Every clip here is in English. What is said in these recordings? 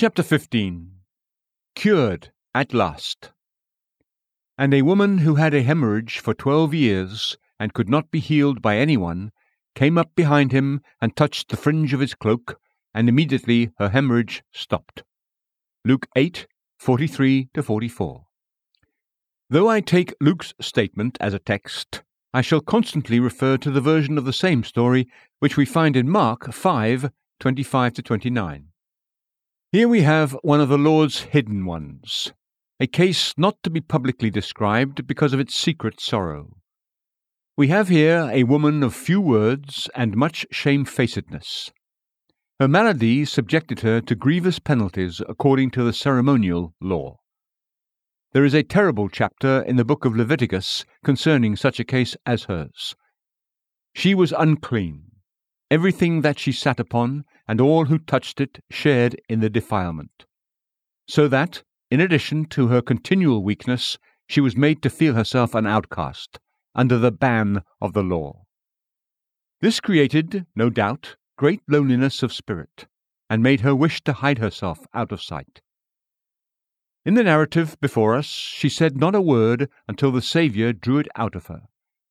Chapter 15 Cured at last. And a woman who had a hemorrhage for twelve years, and could not be healed by anyone, came up behind him and touched the fringe of his cloak, and immediately her hemorrhage stopped. Luke 8 43 44. Though I take Luke's statement as a text, I shall constantly refer to the version of the same story which we find in Mark 5 25 29. Here we have one of the Lord's hidden ones, a case not to be publicly described because of its secret sorrow. We have here a woman of few words and much shamefacedness. Her malady subjected her to grievous penalties according to the ceremonial law. There is a terrible chapter in the book of Leviticus concerning such a case as hers. She was unclean. Everything that she sat upon and all who touched it shared in the defilement. So that, in addition to her continual weakness, she was made to feel herself an outcast, under the ban of the law. This created, no doubt, great loneliness of spirit, and made her wish to hide herself out of sight. In the narrative before us, she said not a word until the Saviour drew it out of her,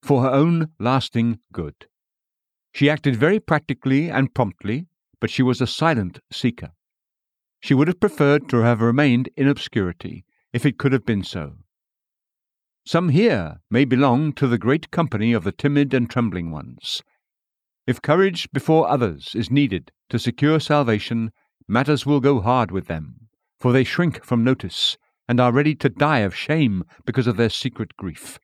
for her own lasting good. She acted very practically and promptly, but she was a silent seeker. She would have preferred to have remained in obscurity, if it could have been so. Some here may belong to the great company of the timid and trembling ones. If courage before others is needed to secure salvation, matters will go hard with them, for they shrink from notice and are ready to die of shame because of their secret grief.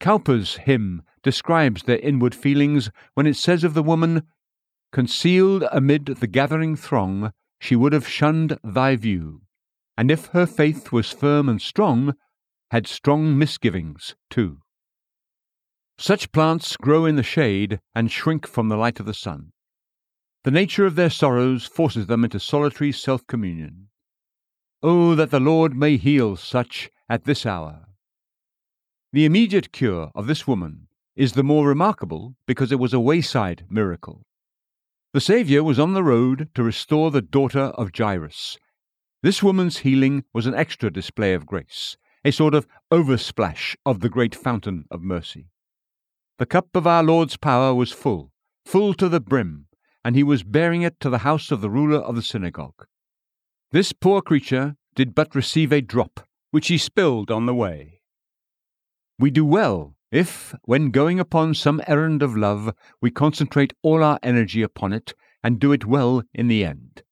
Cowper's hymn describes their inward feelings when it says of the woman, Concealed amid the gathering throng, she would have shunned thy view, and if her faith was firm and strong, had strong misgivings too. Such plants grow in the shade and shrink from the light of the sun. The nature of their sorrows forces them into solitary self communion. Oh, that the Lord may heal such at this hour. The immediate cure of this woman is the more remarkable because it was a wayside miracle. The Saviour was on the road to restore the daughter of Jairus. This woman's healing was an extra display of grace, a sort of oversplash of the great fountain of mercy. The cup of our Lord's power was full, full to the brim, and he was bearing it to the house of the ruler of the synagogue. This poor creature did but receive a drop, which he spilled on the way. We do well if, when going upon some errand of love, we concentrate all our energy upon it, and do it well in the end.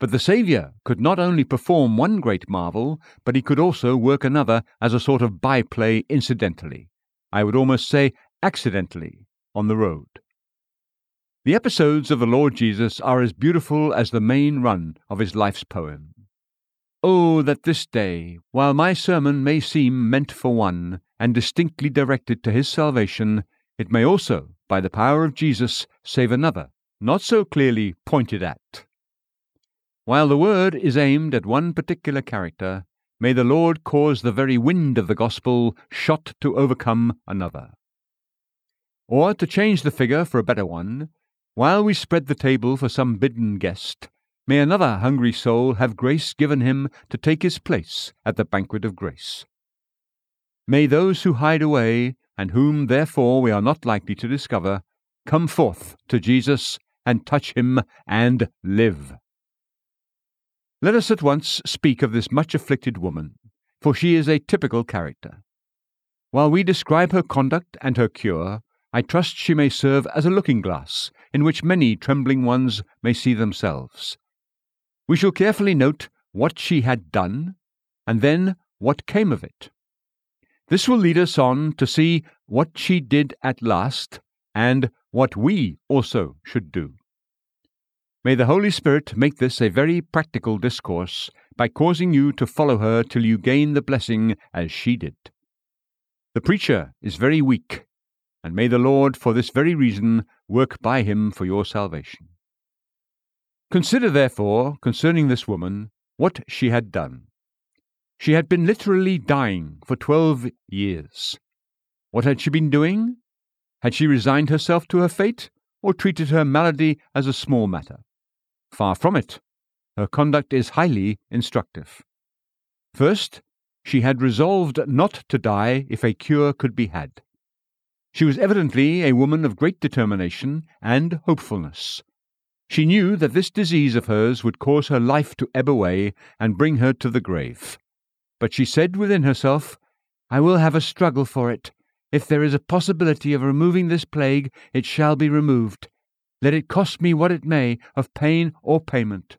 But the Saviour could not only perform one great marvel, but he could also work another as a sort of byplay incidentally, I would almost say accidentally, on the road. The episodes of the Lord Jesus are as beautiful as the main run of his life's poem. Oh, that this day, while my sermon may seem meant for one, and distinctly directed to his salvation, it may also, by the power of Jesus, save another, not so clearly pointed at. While the word is aimed at one particular character, may the Lord cause the very wind of the gospel shot to overcome another. Or, to change the figure for a better one, while we spread the table for some bidden guest, May another hungry soul have grace given him to take his place at the banquet of grace. May those who hide away, and whom therefore we are not likely to discover, come forth to Jesus and touch him and live. Let us at once speak of this much afflicted woman, for she is a typical character. While we describe her conduct and her cure, I trust she may serve as a looking glass in which many trembling ones may see themselves. We shall carefully note what she had done, and then what came of it. This will lead us on to see what she did at last, and what we also should do. May the Holy Spirit make this a very practical discourse by causing you to follow her till you gain the blessing as she did. The preacher is very weak, and may the Lord, for this very reason, work by him for your salvation. Consider, therefore, concerning this woman, what she had done. She had been literally dying for twelve years. What had she been doing? Had she resigned herself to her fate, or treated her malady as a small matter? Far from it. her conduct is highly instructive. First, she had resolved not to die if a cure could be had. She was evidently a woman of great determination and hopefulness. She knew that this disease of hers would cause her life to ebb away and bring her to the grave. But she said within herself, I will have a struggle for it. If there is a possibility of removing this plague, it shall be removed. Let it cost me what it may of pain or payment.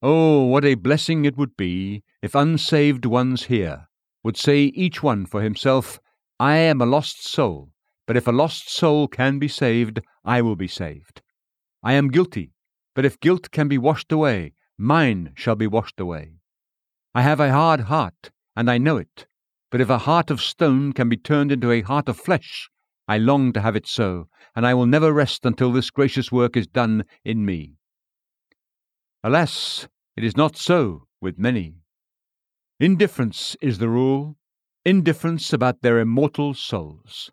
Oh, what a blessing it would be if unsaved ones here would say each one for himself, I am a lost soul, but if a lost soul can be saved, I will be saved. I am guilty, but if guilt can be washed away, mine shall be washed away. I have a hard heart, and I know it, but if a heart of stone can be turned into a heart of flesh, I long to have it so, and I will never rest until this gracious work is done in me. Alas, it is not so with many. Indifference is the rule, indifference about their immortal souls.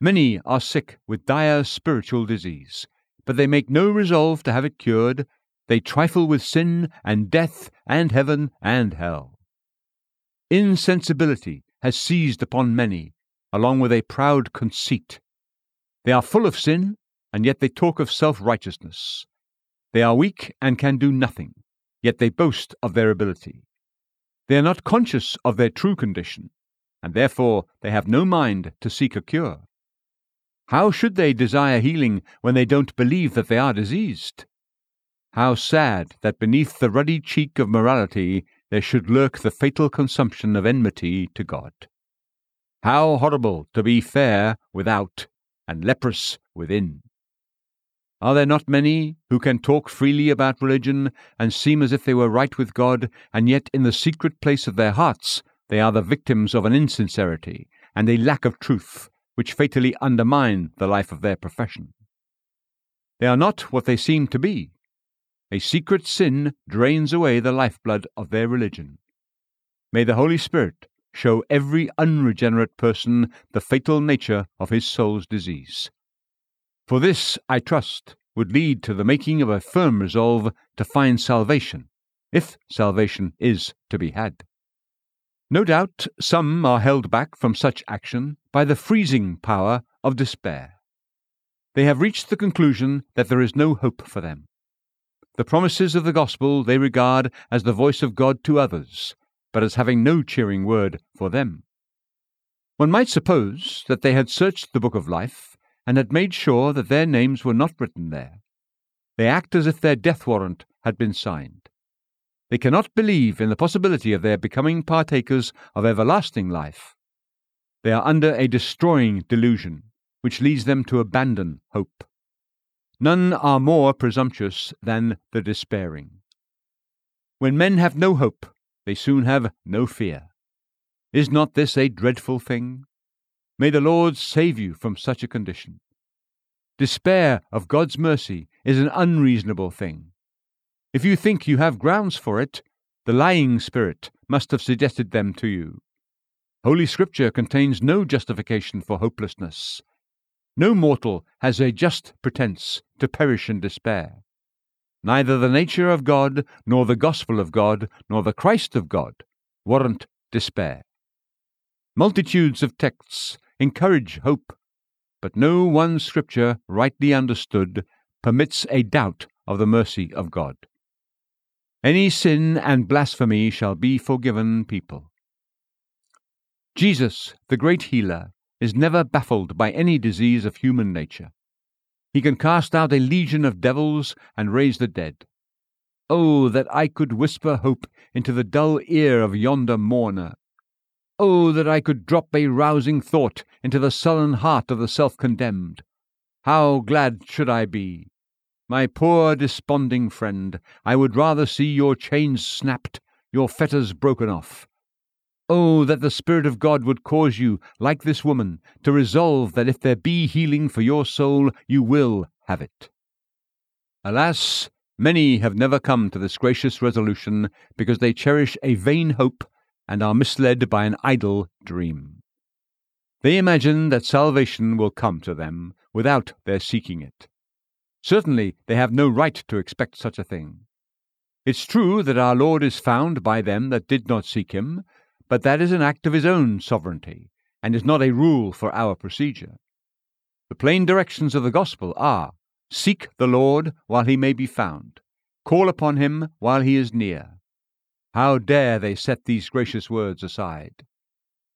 Many are sick with dire spiritual disease, but they make no resolve to have it cured. They trifle with sin and death and heaven and hell. Insensibility has seized upon many, along with a proud conceit. They are full of sin, and yet they talk of self righteousness. They are weak and can do nothing, yet they boast of their ability. They are not conscious of their true condition, and therefore they have no mind to seek a cure. How should they desire healing when they don't believe that they are diseased? How sad that beneath the ruddy cheek of morality there should lurk the fatal consumption of enmity to God. How horrible to be fair without and leprous within. Are there not many who can talk freely about religion and seem as if they were right with God, and yet in the secret place of their hearts they are the victims of an insincerity and a lack of truth which fatally undermine the life of their profession. They are not what they seem to be. A secret sin drains away the lifeblood of their religion. May the Holy Spirit show every unregenerate person the fatal nature of his soul's disease. For this, I trust, would lead to the making of a firm resolve to find salvation, if salvation is to be had. No doubt some are held back from such action by the freezing power of despair. They have reached the conclusion that there is no hope for them. The promises of the gospel they regard as the voice of God to others, but as having no cheering word for them. One might suppose that they had searched the book of life and had made sure that their names were not written there. They act as if their death warrant had been signed. They cannot believe in the possibility of their becoming partakers of everlasting life. They are under a destroying delusion, which leads them to abandon hope. None are more presumptuous than the despairing. When men have no hope, they soon have no fear. Is not this a dreadful thing? May the Lord save you from such a condition. Despair of God's mercy is an unreasonable thing. If you think you have grounds for it, the lying spirit must have suggested them to you. Holy Scripture contains no justification for hopelessness. No mortal has a just pretence to perish in despair. Neither the nature of God, nor the gospel of God, nor the Christ of God warrant despair. Multitudes of texts encourage hope, but no one Scripture, rightly understood, permits a doubt of the mercy of God. Any sin and blasphemy shall be forgiven people. Jesus, the great healer, is never baffled by any disease of human nature. He can cast out a legion of devils and raise the dead. Oh, that I could whisper hope into the dull ear of yonder mourner. Oh, that I could drop a rousing thought into the sullen heart of the self condemned. How glad should I be my poor desponding friend, I would rather see your chains snapped, your fetters broken off. Oh, that the Spirit of God would cause you, like this woman, to resolve that if there be healing for your soul, you will have it. Alas, many have never come to this gracious resolution because they cherish a vain hope and are misled by an idle dream. They imagine that salvation will come to them without their seeking it. Certainly, they have no right to expect such a thing. It's true that our Lord is found by them that did not seek him, but that is an act of his own sovereignty, and is not a rule for our procedure. The plain directions of the gospel are Seek the Lord while he may be found, call upon him while he is near. How dare they set these gracious words aside?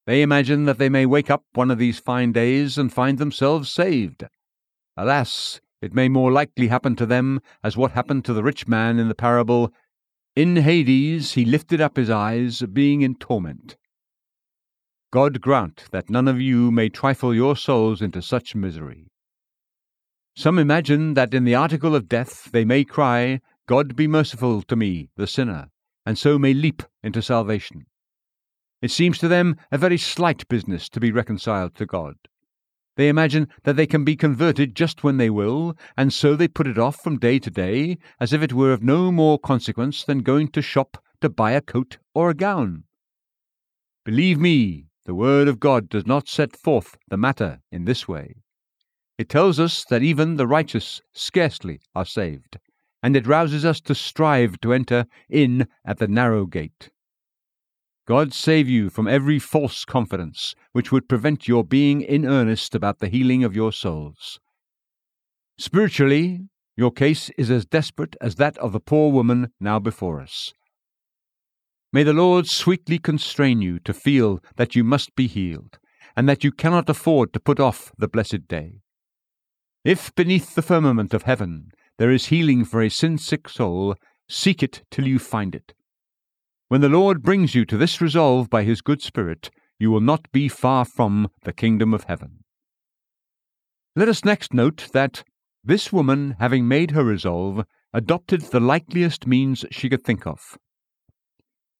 They imagine that they may wake up one of these fine days and find themselves saved. Alas, it may more likely happen to them as what happened to the rich man in the parable In Hades he lifted up his eyes, being in torment. God grant that none of you may trifle your souls into such misery. Some imagine that in the article of death they may cry, God be merciful to me, the sinner, and so may leap into salvation. It seems to them a very slight business to be reconciled to God. They imagine that they can be converted just when they will, and so they put it off from day to day, as if it were of no more consequence than going to shop to buy a coat or a gown. Believe me, the Word of God does not set forth the matter in this way. It tells us that even the righteous scarcely are saved, and it rouses us to strive to enter in at the narrow gate. God save you from every false confidence which would prevent your being in earnest about the healing of your souls. Spiritually, your case is as desperate as that of the poor woman now before us. May the Lord sweetly constrain you to feel that you must be healed, and that you cannot afford to put off the blessed day. If beneath the firmament of heaven there is healing for a sin sick soul, seek it till you find it. When the Lord brings you to this resolve by his good Spirit, you will not be far from the kingdom of heaven. Let us next note that this woman, having made her resolve, adopted the likeliest means she could think of.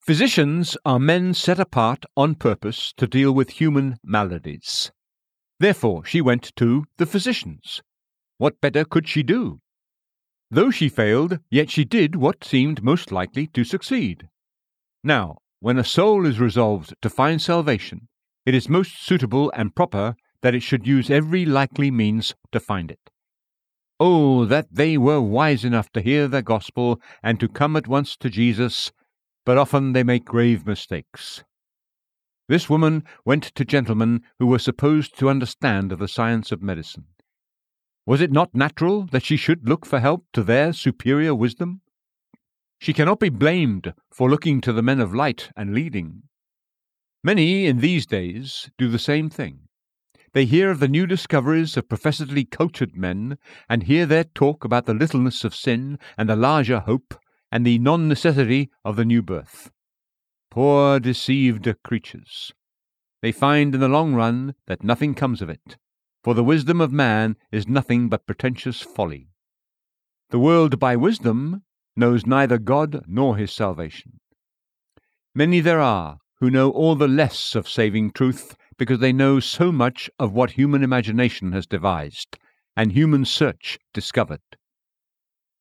Physicians are men set apart on purpose to deal with human maladies. Therefore, she went to the physicians. What better could she do? Though she failed, yet she did what seemed most likely to succeed. Now, when a soul is resolved to find salvation, it is most suitable and proper that it should use every likely means to find it. Oh, that they were wise enough to hear the gospel and to come at once to Jesus, but often they make grave mistakes. This woman went to gentlemen who were supposed to understand the science of medicine. Was it not natural that she should look for help to their superior wisdom? She cannot be blamed for looking to the men of light and leading. Many in these days do the same thing. They hear of the new discoveries of professedly cultured men, and hear their talk about the littleness of sin and the larger hope, and the non necessity of the new birth. Poor deceived creatures! They find in the long run that nothing comes of it, for the wisdom of man is nothing but pretentious folly. The world by wisdom knows neither God nor his salvation. Many there are who know all the less of saving truth because they know so much of what human imagination has devised and human search discovered.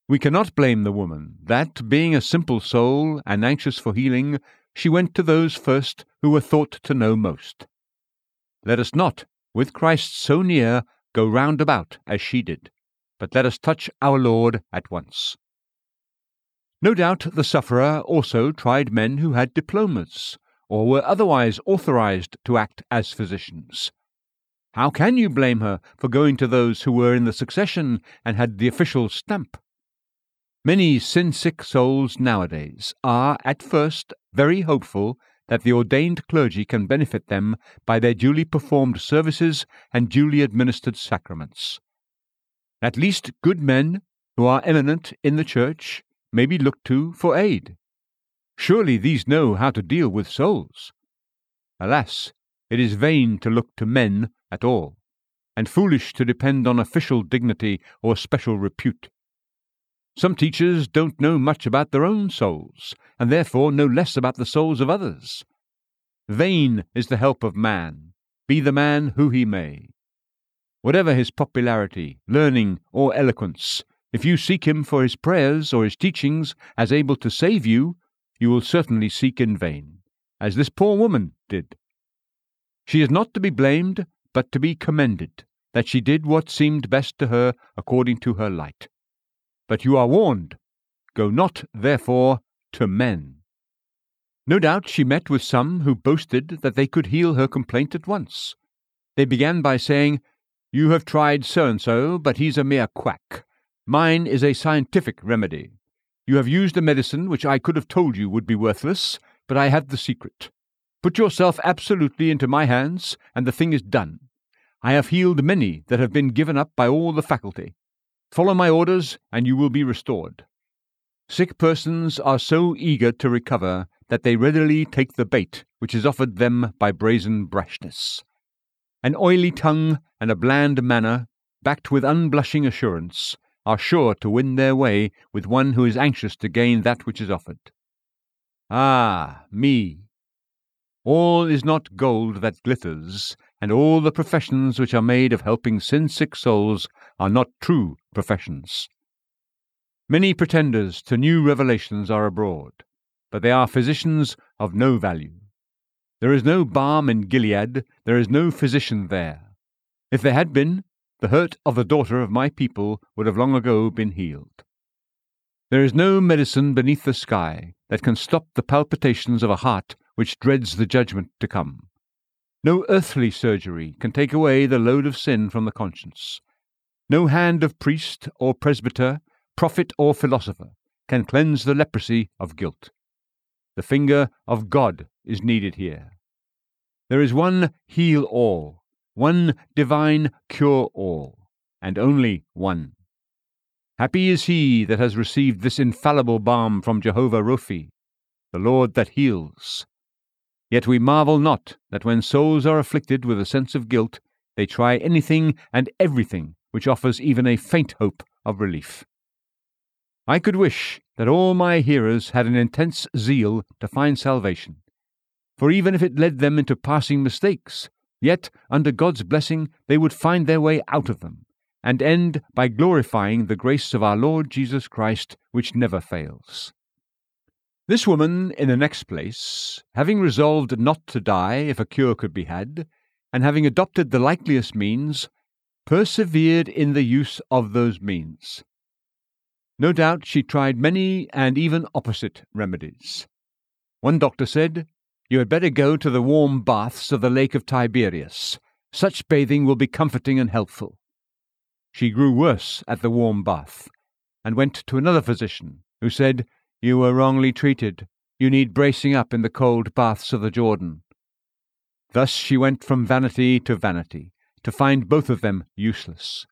We cannot blame the woman that, being a simple soul and anxious for healing, she went to those first who were thought to know most. Let us not, with Christ so near, go round about as she did, but let us touch our Lord at once. No doubt the sufferer also tried men who had diplomas, or were otherwise authorized to act as physicians. How can you blame her for going to those who were in the succession and had the official stamp? Many sin sick souls nowadays are, at first, very hopeful that the ordained clergy can benefit them by their duly performed services and duly administered sacraments. At least good men, who are eminent in the Church, may be looked to for aid. Surely these know how to deal with souls. Alas, it is vain to look to men at all, and foolish to depend on official dignity or special repute. Some teachers don't know much about their own souls, and therefore know less about the souls of others. Vain is the help of man, be the man who he may. Whatever his popularity, learning, or eloquence, if you seek him for his prayers or his teachings as able to save you, you will certainly seek in vain, as this poor woman did. She is not to be blamed, but to be commended, that she did what seemed best to her according to her light. But you are warned. Go not, therefore, to men. No doubt she met with some who boasted that they could heal her complaint at once. They began by saying, You have tried so and so, but he's a mere quack. Mine is a scientific remedy. You have used a medicine which I could have told you would be worthless, but I have the secret. Put yourself absolutely into my hands, and the thing is done. I have healed many that have been given up by all the faculty. Follow my orders, and you will be restored. Sick persons are so eager to recover that they readily take the bait which is offered them by brazen brashness. An oily tongue and a bland manner, backed with unblushing assurance, are sure to win their way with one who is anxious to gain that which is offered. Ah, me! All is not gold that glitters, and all the professions which are made of helping sin sick souls are not true professions. Many pretenders to new revelations are abroad, but they are physicians of no value. There is no balm in Gilead, there is no physician there. If there had been, the hurt of the daughter of my people would have long ago been healed. There is no medicine beneath the sky that can stop the palpitations of a heart which dreads the judgment to come. No earthly surgery can take away the load of sin from the conscience. No hand of priest or presbyter, prophet or philosopher can cleanse the leprosy of guilt. The finger of God is needed here. There is one heal all, one divine cure all, and only one. Happy is he that has received this infallible balm from Jehovah Rophi, the Lord that heals. Yet we marvel not that when souls are afflicted with a sense of guilt, they try anything and everything which offers even a faint hope of relief. I could wish that all my hearers had an intense zeal to find salvation, for even if it led them into passing mistakes, Yet, under God's blessing, they would find their way out of them, and end by glorifying the grace of our Lord Jesus Christ, which never fails. This woman, in the next place, having resolved not to die if a cure could be had, and having adopted the likeliest means, persevered in the use of those means. No doubt she tried many and even opposite remedies. One doctor said, you had better go to the warm baths of the Lake of Tiberias. Such bathing will be comforting and helpful. She grew worse at the warm bath, and went to another physician, who said, You were wrongly treated. You need bracing up in the cold baths of the Jordan. Thus she went from vanity to vanity, to find both of them useless.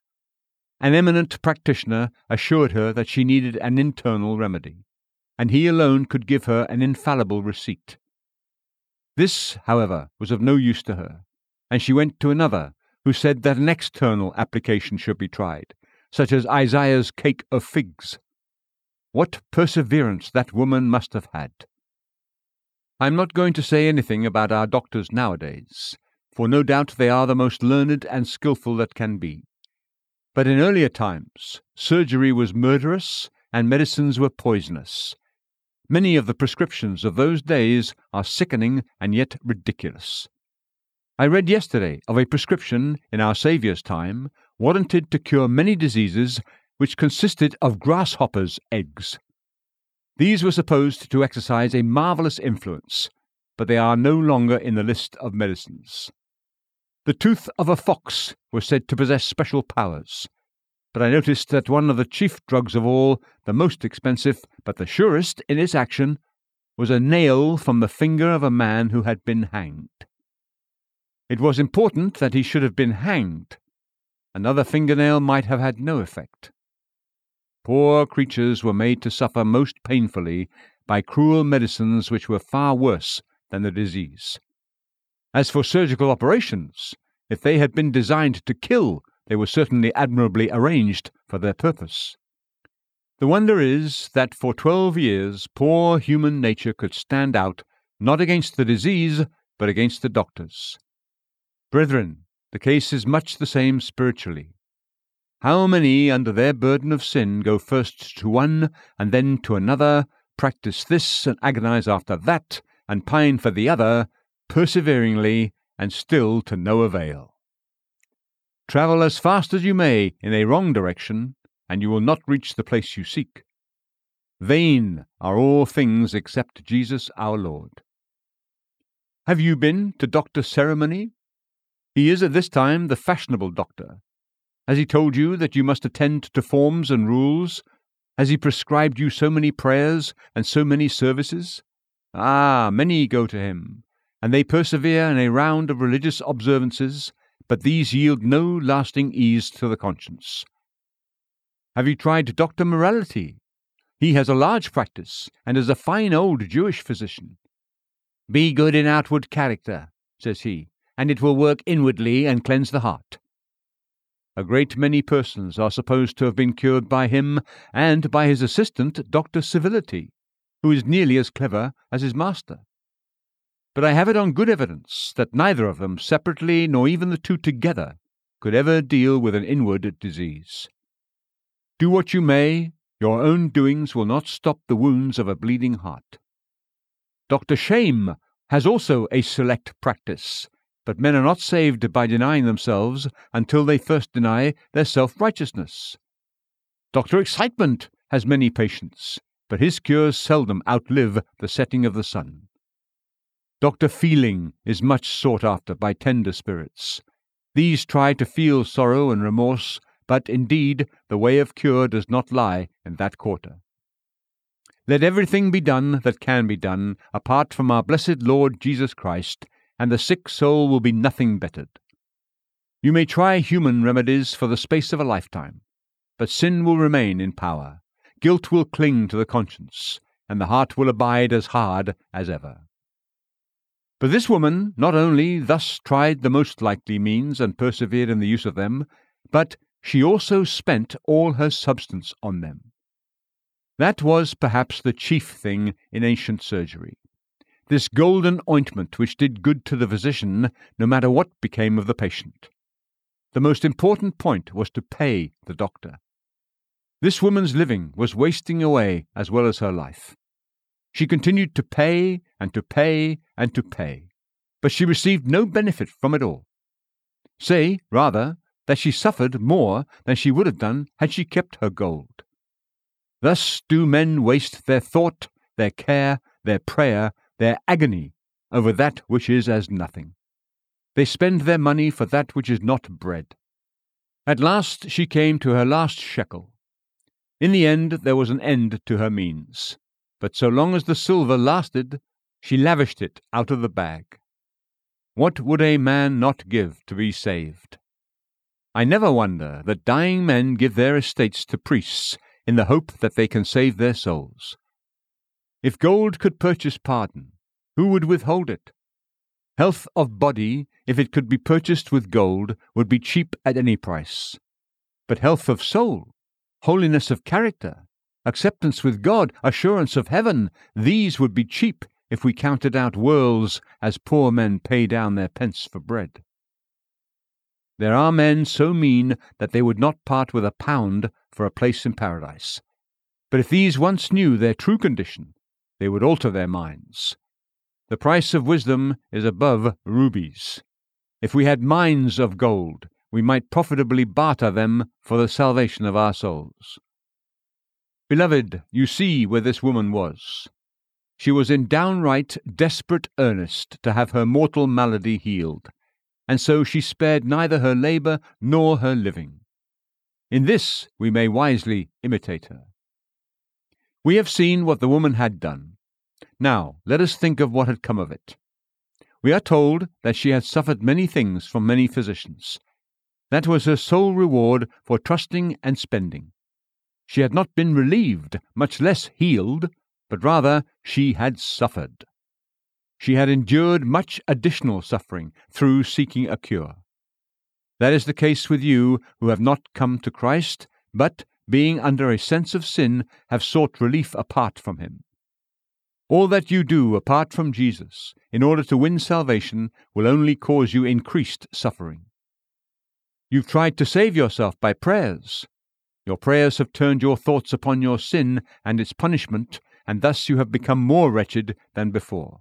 An eminent practitioner assured her that she needed an internal remedy, and he alone could give her an infallible receipt. This, however, was of no use to her, and she went to another, who said that an external application should be tried, such as Isaiah's cake of figs. What perseverance that woman must have had! I am not going to say anything about our doctors nowadays, for no doubt they are the most learned and skilful that can be. But in earlier times, surgery was murderous and medicines were poisonous, Many of the prescriptions of those days are sickening and yet ridiculous. I read yesterday of a prescription in our Saviour's time warranted to cure many diseases which consisted of grasshoppers' eggs. These were supposed to exercise a marvellous influence, but they are no longer in the list of medicines. The tooth of a fox was said to possess special powers, but I noticed that one of the chief drugs of all, the most expensive, but the surest in its action, was a nail from the finger of a man who had been hanged. It was important that he should have been hanged. Another fingernail might have had no effect. Poor creatures were made to suffer most painfully by cruel medicines which were far worse than the disease. As for surgical operations, if they had been designed to kill they were certainly admirably arranged for their purpose. The wonder is that for twelve years poor human nature could stand out, not against the disease, but against the doctors. Brethren, the case is much the same spiritually. How many, under their burden of sin, go first to one and then to another, practice this and agonize after that, and pine for the other, perseveringly, and still to no avail. Travel as fast as you may in a wrong direction, and you will not reach the place you seek. Vain are all things except Jesus our Lord. Have you been to Dr. Ceremony? He is at this time the fashionable doctor. Has he told you that you must attend to forms and rules? Has he prescribed you so many prayers and so many services? Ah, many go to him, and they persevere in a round of religious observances, but these yield no lasting ease to the conscience. Have you tried Dr. Morality? He has a large practice, and is a fine old Jewish physician. Be good in outward character, says he, and it will work inwardly and cleanse the heart. A great many persons are supposed to have been cured by him and by his assistant, Dr. Civility, who is nearly as clever as his master. But I have it on good evidence that neither of them separately, nor even the two together, could ever deal with an inward disease. Do what you may, your own doings will not stop the wounds of a bleeding heart. Dr. Shame has also a select practice, but men are not saved by denying themselves until they first deny their self righteousness. Dr. Excitement has many patients, but his cures seldom outlive the setting of the sun. Dr. Feeling is much sought after by tender spirits. These try to feel sorrow and remorse but indeed the way of cure does not lie in that quarter. Let everything be done that can be done apart from our blessed Lord Jesus Christ, and the sick soul will be nothing bettered. You may try human remedies for the space of a lifetime, but sin will remain in power, guilt will cling to the conscience, and the heart will abide as hard as ever. But this woman not only thus tried the most likely means and persevered in the use of them, but she also spent all her substance on them. That was perhaps the chief thing in ancient surgery. This golden ointment which did good to the physician no matter what became of the patient. The most important point was to pay the doctor. This woman's living was wasting away as well as her life. She continued to pay and to pay and to pay, but she received no benefit from it all. Say, rather, that she suffered more than she would have done had she kept her gold. Thus do men waste their thought, their care, their prayer, their agony over that which is as nothing. They spend their money for that which is not bread. At last she came to her last shekel. In the end there was an end to her means, but so long as the silver lasted, she lavished it out of the bag. What would a man not give to be saved? I never wonder that dying men give their estates to priests in the hope that they can save their souls. If gold could purchase pardon, who would withhold it? Health of body, if it could be purchased with gold, would be cheap at any price. But health of soul, holiness of character, acceptance with God, assurance of heaven, these would be cheap if we counted out worlds as poor men pay down their pence for bread. There are men so mean that they would not part with a pound for a place in paradise. But if these once knew their true condition, they would alter their minds. The price of wisdom is above rubies. If we had mines of gold, we might profitably barter them for the salvation of our souls. Beloved, you see where this woman was. She was in downright desperate earnest to have her mortal malady healed and so she spared neither her labour nor her living. In this we may wisely imitate her. We have seen what the woman had done. Now let us think of what had come of it. We are told that she had suffered many things from many physicians. That was her sole reward for trusting and spending. She had not been relieved, much less healed, but rather she had suffered. She had endured much additional suffering through seeking a cure. That is the case with you who have not come to Christ, but, being under a sense of sin, have sought relief apart from Him. All that you do apart from Jesus, in order to win salvation, will only cause you increased suffering. You've tried to save yourself by prayers. Your prayers have turned your thoughts upon your sin and its punishment, and thus you have become more wretched than before.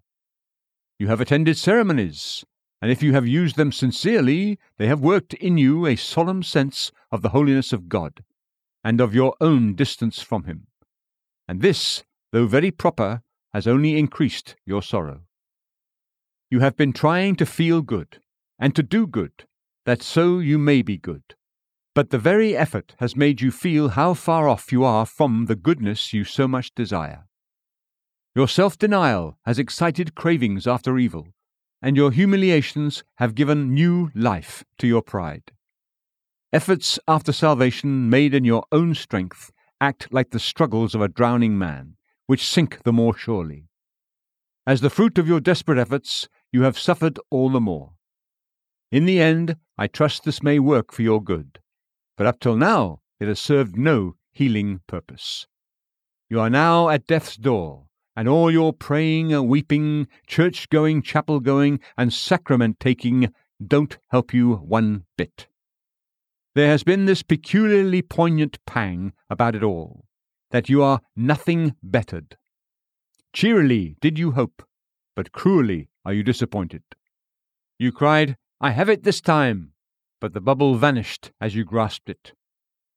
You have attended ceremonies, and if you have used them sincerely, they have worked in you a solemn sense of the holiness of God, and of your own distance from Him. and this, though very proper, has only increased your sorrow. You have been trying to feel good, and to do good, that so you may be good. But the very effort has made you feel how far off you are from the goodness you so much desire. Your self denial has excited cravings after evil, and your humiliations have given new life to your pride. Efforts after salvation made in your own strength act like the struggles of a drowning man, which sink the more surely. As the fruit of your desperate efforts, you have suffered all the more. In the end, I trust this may work for your good, but up till now it has served no healing purpose. You are now at death's door, and all your praying, weeping, church going, chapel going, and sacrament taking don't help you one bit. There has been this peculiarly poignant pang about it all, that you are nothing bettered. Cheerily did you hope, but cruelly are you disappointed. You cried, I have it this time, but the bubble vanished as you grasped it.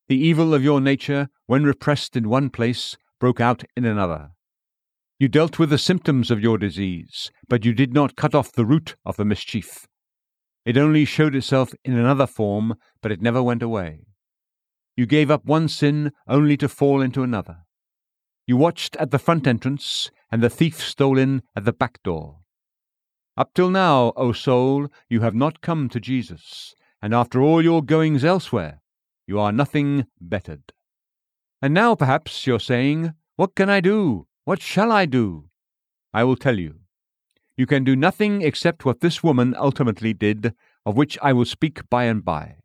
The evil of your nature, when repressed in one place, broke out in another. You dealt with the symptoms of your disease, but you did not cut off the root of the mischief. It only showed itself in another form, but it never went away. You gave up one sin only to fall into another. You watched at the front entrance, and the thief stole in at the back door. Up till now, O soul, you have not come to Jesus, and after all your goings elsewhere, you are nothing bettered. And now perhaps you're saying, What can I do? What shall I do? I will tell you. You can do nothing except what this woman ultimately did, of which I will speak by and by.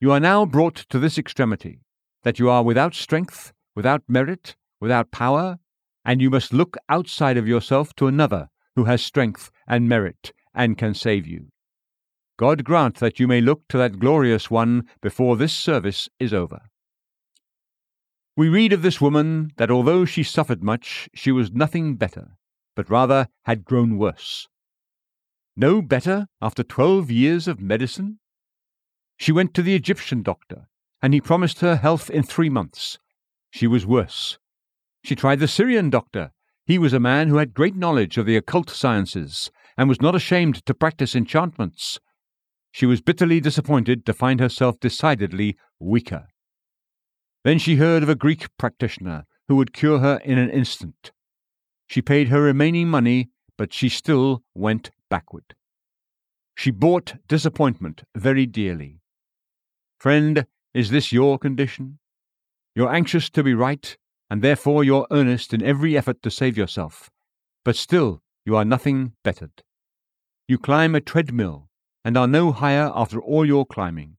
You are now brought to this extremity, that you are without strength, without merit, without power, and you must look outside of yourself to another who has strength and merit and can save you. God grant that you may look to that glorious one before this service is over. We read of this woman that although she suffered much, she was nothing better but rather had grown worse. No better after twelve years of medicine? She went to the Egyptian doctor, and he promised her health in three months. She was worse. She tried the Syrian doctor. He was a man who had great knowledge of the occult sciences, and was not ashamed to practice enchantments. She was bitterly disappointed to find herself decidedly weaker. Then she heard of a Greek practitioner who would cure her in an instant. She paid her remaining money, but she still went backward. She bought disappointment very dearly. Friend, is this your condition? You're anxious to be right, and therefore you're earnest in every effort to save yourself, but still you are nothing bettered. You climb a treadmill, and are no higher after all your climbing.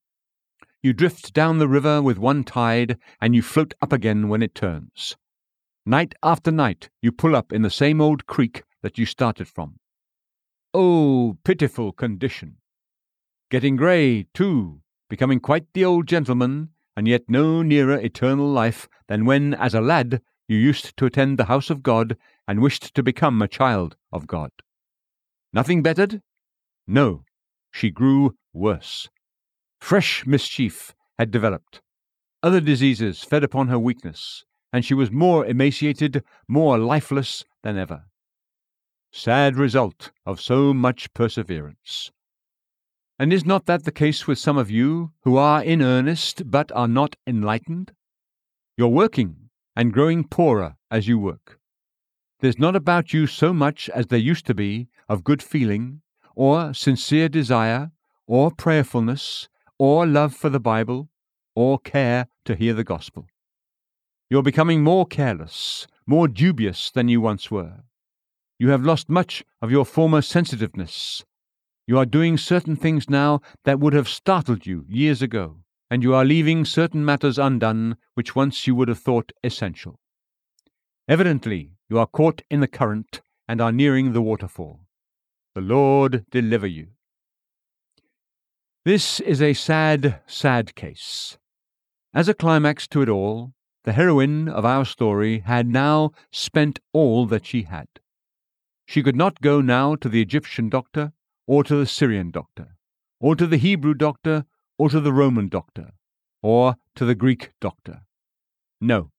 You drift down the river with one tide, and you float up again when it turns. Night after night you pull up in the same old creek that you started from. Oh, pitiful condition! Getting grey, too, becoming quite the old gentleman, and yet no nearer eternal life than when, as a lad, you used to attend the house of God and wished to become a child of God. Nothing bettered? No, she grew worse. Fresh mischief had developed. Other diseases fed upon her weakness, and she was more emaciated, more lifeless than ever. Sad result of so much perseverance. And is not that the case with some of you who are in earnest but are not enlightened? You're working and growing poorer as you work. There's not about you so much as there used to be of good feeling, or sincere desire, or prayerfulness, or love for the Bible, or care to hear the gospel. You're becoming more careless, more dubious than you once were. You have lost much of your former sensitiveness. You are doing certain things now that would have startled you years ago, and you are leaving certain matters undone which once you would have thought essential. Evidently, you are caught in the current and are nearing the waterfall. The Lord deliver you. This is a sad, sad case. As a climax to it all, the heroine of our story had now spent all that she had. She could not go now to the Egyptian doctor, or to the Syrian doctor, or to the Hebrew doctor, or to the Roman doctor, or to the Greek doctor. No,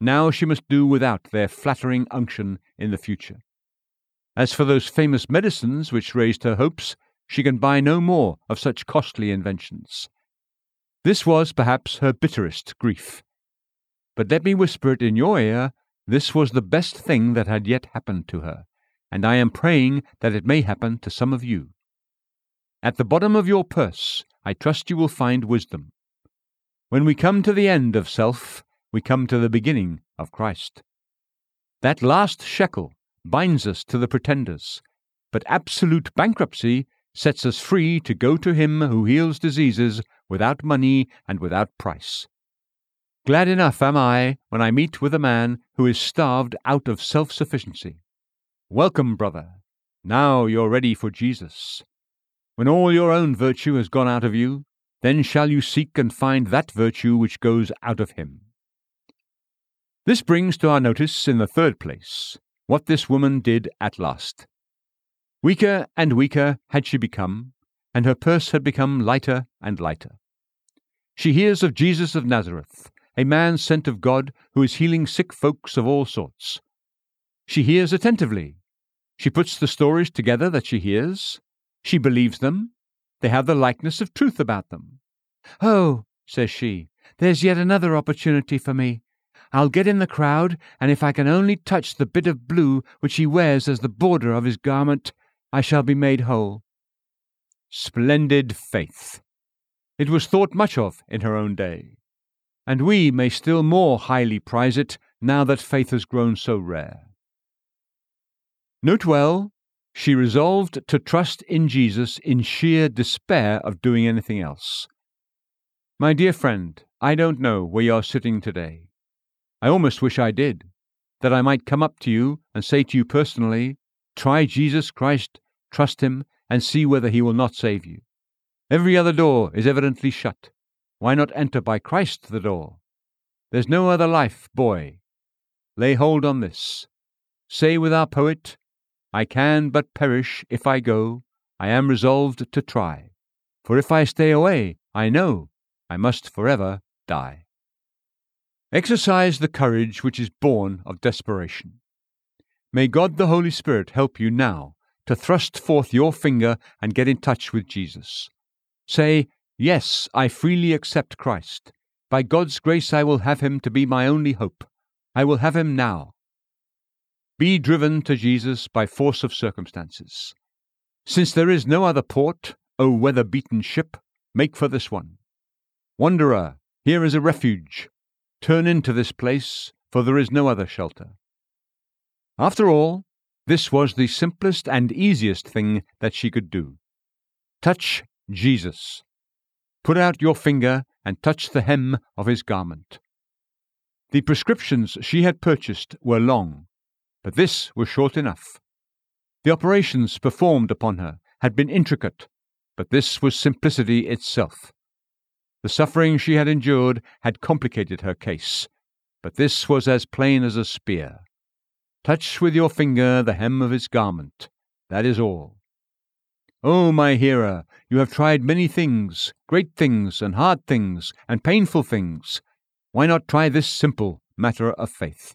Now she must do without their flattering unction in the future. As for those famous medicines which raised her hopes, she can buy no more of such costly inventions. This was perhaps her bitterest grief. But let me whisper it in your ear this was the best thing that had yet happened to her, and I am praying that it may happen to some of you. At the bottom of your purse, I trust you will find wisdom. When we come to the end of self, we come to the beginning of Christ. That last shekel binds us to the pretenders, but absolute bankruptcy sets us free to go to Him who heals diseases without money and without price. Glad enough am I when I meet with a man who is starved out of self sufficiency. Welcome, brother. Now you're ready for Jesus. When all your own virtue has gone out of you, then shall you seek and find that virtue which goes out of him. This brings to our notice, in the third place, what this woman did at last. Weaker and weaker had she become, and her purse had become lighter and lighter. She hears of Jesus of Nazareth, a man sent of God who is healing sick folks of all sorts. She hears attentively. She puts the stories together that she hears. She believes them. They have the likeness of truth about them. Oh, says she, there's yet another opportunity for me. I'll get in the crowd, and if I can only touch the bit of blue which he wears as the border of his garment, I shall be made whole. Splendid faith! It was thought much of in her own day and we may still more highly prize it now that faith has grown so rare. Note well, she resolved to trust in Jesus in sheer despair of doing anything else. My dear friend, I don't know where you are sitting today. I almost wish I did, that I might come up to you and say to you personally, Try Jesus Christ, trust Him, and see whether He will not save you. Every other door is evidently shut. Why not enter by Christ the door? There's no other life, boy. Lay hold on this. Say with our poet, I can but perish if I go, I am resolved to try. For if I stay away, I know I must forever die. Exercise the courage which is born of desperation. May God the Holy Spirit help you now to thrust forth your finger and get in touch with Jesus. Say, Yes, I freely accept Christ. By God's grace, I will have him to be my only hope. I will have him now. Be driven to Jesus by force of circumstances. Since there is no other port, O weather beaten ship, make for this one. Wanderer, here is a refuge. Turn into this place, for there is no other shelter. After all, this was the simplest and easiest thing that she could do. Touch Jesus. Put out your finger and touch the hem of his garment. The prescriptions she had purchased were long, but this was short enough. The operations performed upon her had been intricate, but this was simplicity itself. The suffering she had endured had complicated her case, but this was as plain as a spear. Touch with your finger the hem of his garment. That is all. Oh, my hearer, you have tried many things, great things, and hard things, and painful things. Why not try this simple matter of faith?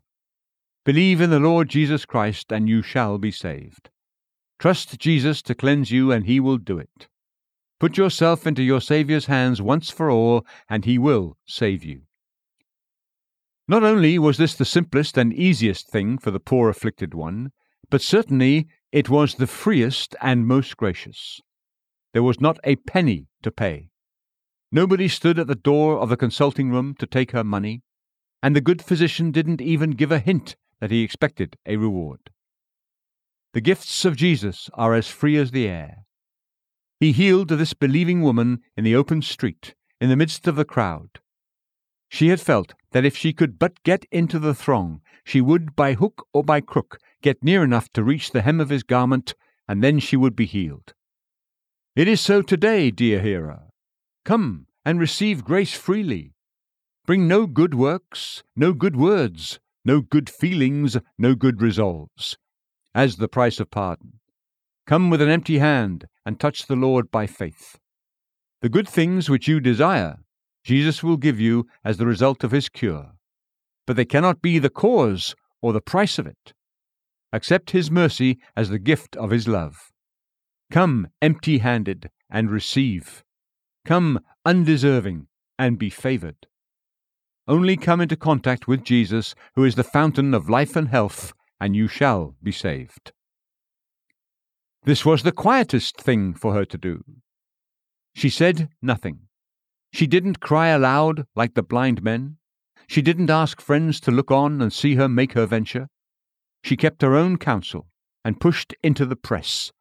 Believe in the Lord Jesus Christ, and you shall be saved. Trust Jesus to cleanse you, and he will do it. Put yourself into your Saviour's hands once for all, and he will save you. Not only was this the simplest and easiest thing for the poor afflicted one, but certainly it was the freest and most gracious. There was not a penny to pay. Nobody stood at the door of the consulting room to take her money, and the good physician didn't even give a hint that he expected a reward. The gifts of Jesus are as free as the air. He healed this believing woman in the open street, in the midst of the crowd. She had felt that if she could but get into the throng, she would, by hook or by crook, get near enough to reach the hem of his garment, and then she would be healed. It is so today, dear hearer. Come and receive grace freely. Bring no good works, no good words, no good feelings, no good resolves, as the price of pardon. Come with an empty hand and touch the Lord by faith. The good things which you desire, Jesus will give you as the result of his cure. but they cannot be the cause or the price of it. Accept His mercy as the gift of His love. Come empty handed and receive. Come undeserving and be favored. Only come into contact with Jesus, who is the fountain of life and health, and you shall be saved. This was the quietest thing for her to do. She said nothing. She didn't cry aloud like the blind men. She didn't ask friends to look on and see her make her venture. She kept her own counsel and pushed into the press.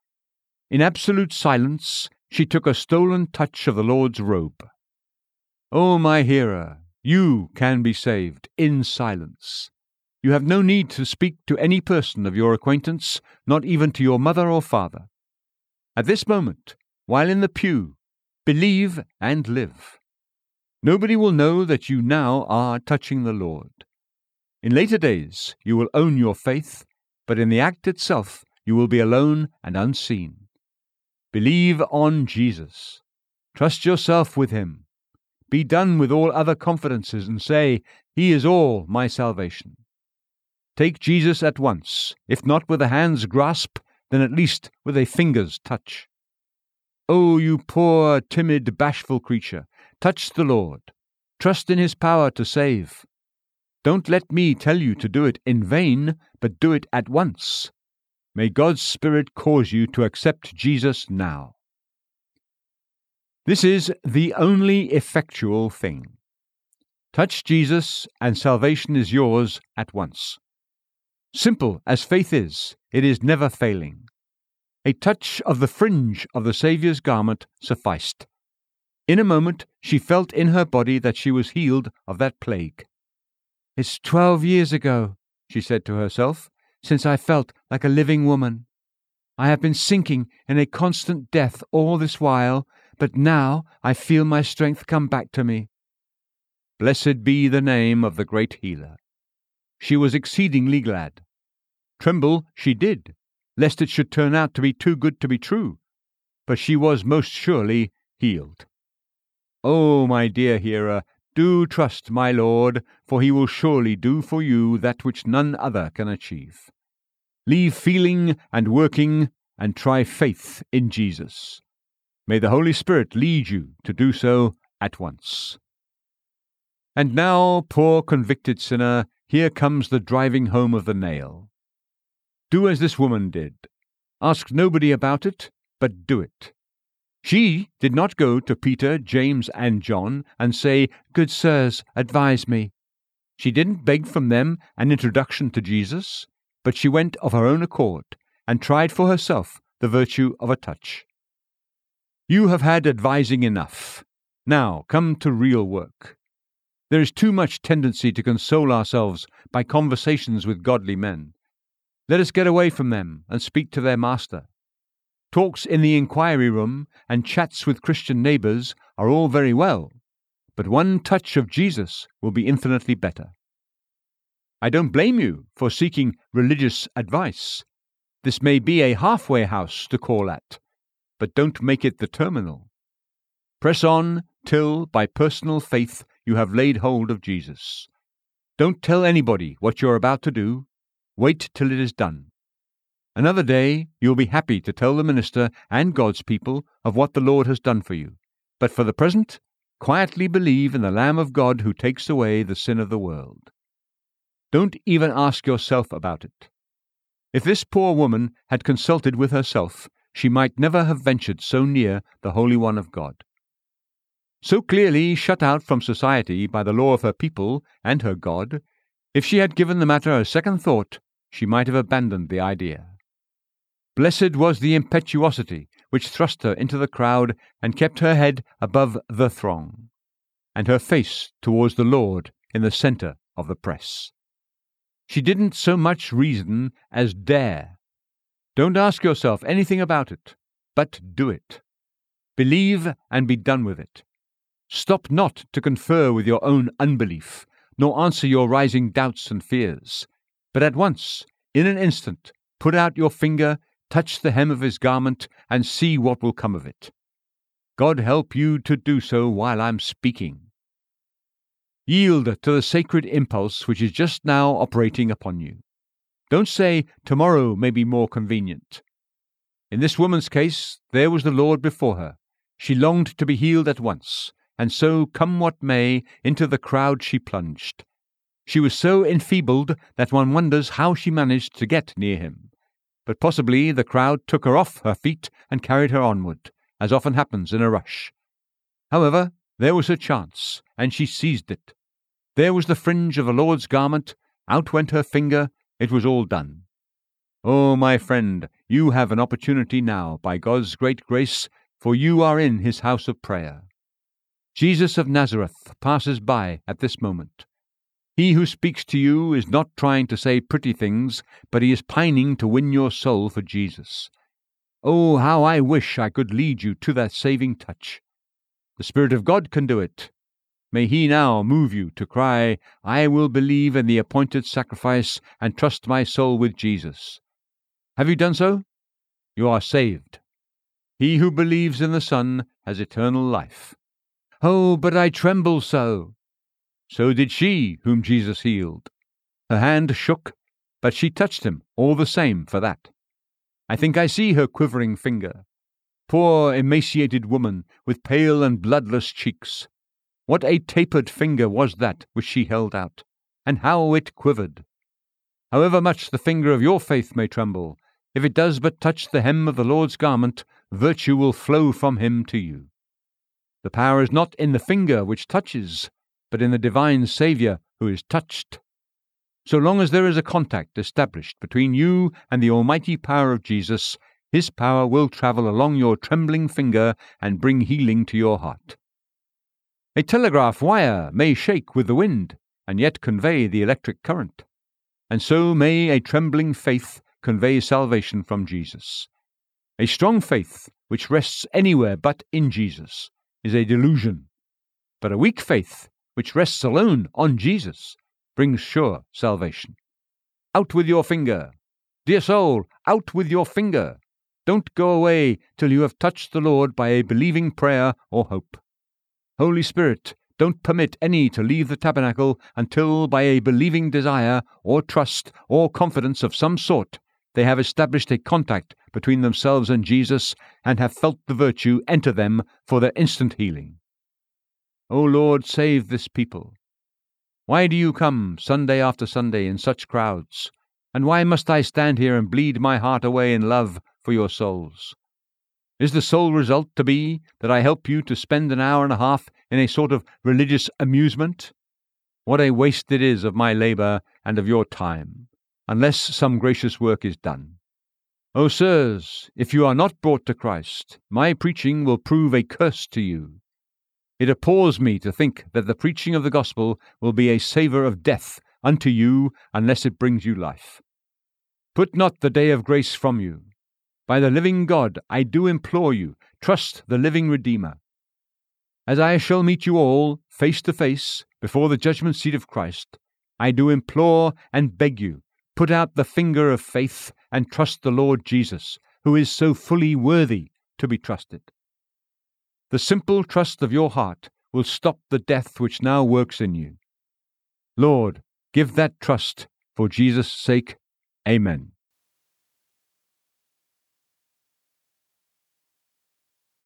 In absolute silence, she took a stolen touch of the Lord's robe. O oh, my hearer, you can be saved in silence. You have no need to speak to any person of your acquaintance, not even to your mother or father. At this moment, while in the pew, believe and live. Nobody will know that you now are touching the Lord. In later days, you will own your faith, but in the act itself, you will be alone and unseen. Believe on Jesus. Trust yourself with Him. Be done with all other confidences and say, He is all my salvation. Take Jesus at once, if not with a hand's grasp, then at least with a finger's touch. Oh, you poor, timid, bashful creature, touch the Lord. Trust in his power to save. Don't let me tell you to do it in vain, but do it at once. May God's Spirit cause you to accept Jesus now. This is the only effectual thing. Touch Jesus, and salvation is yours at once. Simple as faith is, it is never failing. A touch of the fringe of the Saviour's garment sufficed. In a moment she felt in her body that she was healed of that plague. It's twelve years ago, she said to herself, since I felt like a living woman. I have been sinking in a constant death all this while, but now I feel my strength come back to me. Blessed be the name of the great healer. She was exceedingly glad. Tremble she did, lest it should turn out to be too good to be true, but she was most surely healed. Oh, my dear hearer, do trust my Lord, for he will surely do for you that which none other can achieve. Leave feeling and working, and try faith in Jesus. May the Holy Spirit lead you to do so at once. And now, poor convicted sinner, here comes the driving home of the nail. Do as this woman did. Ask nobody about it, but do it. She did not go to Peter, James, and John and say, Good sirs, advise me. She didn't beg from them an introduction to Jesus, but she went of her own accord and tried for herself the virtue of a touch. You have had advising enough. Now come to real work. There is too much tendency to console ourselves by conversations with godly men. Let us get away from them and speak to their Master. Talks in the inquiry room and chats with Christian neighbours are all very well, but one touch of Jesus will be infinitely better. I don't blame you for seeking religious advice. This may be a halfway house to call at, but don't make it the terminal. Press on till, by personal faith, you have laid hold of Jesus. Don't tell anybody what you're about to do. Wait till it is done. Another day you'll be happy to tell the minister and God's people of what the Lord has done for you. But for the present, quietly believe in the Lamb of God who takes away the sin of the world. Don't even ask yourself about it. If this poor woman had consulted with herself, she might never have ventured so near the Holy One of God. So clearly shut out from society by the law of her people and her God, if she had given the matter a second thought, she might have abandoned the idea. Blessed was the impetuosity which thrust her into the crowd and kept her head above the throng, and her face towards the Lord in the centre of the press. She didn't so much reason as dare. Don't ask yourself anything about it, but do it. Believe and be done with it. Stop not to confer with your own unbelief, nor answer your rising doubts and fears, but at once, in an instant, put out your finger, touch the hem of his garment, and see what will come of it. God help you to do so while I'm speaking. Yield to the sacred impulse which is just now operating upon you. Don't say, Tomorrow may be more convenient. In this woman's case, there was the Lord before her. She longed to be healed at once, and so, come what may, into the crowd she plunged. She was so enfeebled that one wonders how she managed to get near him. But possibly the crowd took her off her feet and carried her onward, as often happens in a rush. However, there was her chance, and she seized it. There was the fringe of the Lord's garment, out went her finger, it was all done. Oh, my friend, you have an opportunity now, by God's great grace, for you are in his house of prayer. Jesus of Nazareth passes by at this moment. He who speaks to you is not trying to say pretty things, but he is pining to win your soul for Jesus. Oh, how I wish I could lead you to that saving touch. The Spirit of God can do it. May He now move you to cry, I will believe in the appointed sacrifice and trust my soul with Jesus. Have you done so? You are saved. He who believes in the Son has eternal life. Oh, but I tremble so. So did she whom Jesus healed. Her hand shook, but she touched him all the same for that. I think I see her quivering finger. Poor emaciated woman with pale and bloodless cheeks. What a tapered finger was that which she held out, and how it quivered. However much the finger of your faith may tremble, if it does but touch the hem of the Lord's garment, virtue will flow from him to you. The power is not in the finger which touches, but in the divine Saviour who is touched. So long as there is a contact established between you and the almighty power of Jesus, his power will travel along your trembling finger and bring healing to your heart. A telegraph wire may shake with the wind and yet convey the electric current, and so may a trembling faith convey salvation from Jesus. A strong faith, which rests anywhere but in Jesus, is a delusion, but a weak faith which rests alone on Jesus, brings sure salvation. Out with your finger. Dear soul, out with your finger. Don't go away till you have touched the Lord by a believing prayer or hope. Holy Spirit, don't permit any to leave the tabernacle until, by a believing desire, or trust, or confidence of some sort, they have established a contact between themselves and Jesus and have felt the virtue enter them for their instant healing. O Lord, save this people. Why do you come Sunday after Sunday in such crowds? And why must I stand here and bleed my heart away in love for your souls? Is the sole result to be that I help you to spend an hour and a half in a sort of religious amusement? What a waste it is of my labour and of your time, unless some gracious work is done. O sirs, if you are not brought to Christ, my preaching will prove a curse to you. It appalls me to think that the preaching of the gospel will be a savour of death unto you unless it brings you life. Put not the day of grace from you. By the living God, I do implore you, trust the living Redeemer. As I shall meet you all, face to face, before the judgment seat of Christ, I do implore and beg you, put out the finger of faith and trust the Lord Jesus, who is so fully worthy to be trusted. The simple trust of your heart will stop the death which now works in you. Lord, give that trust for Jesus' sake. Amen.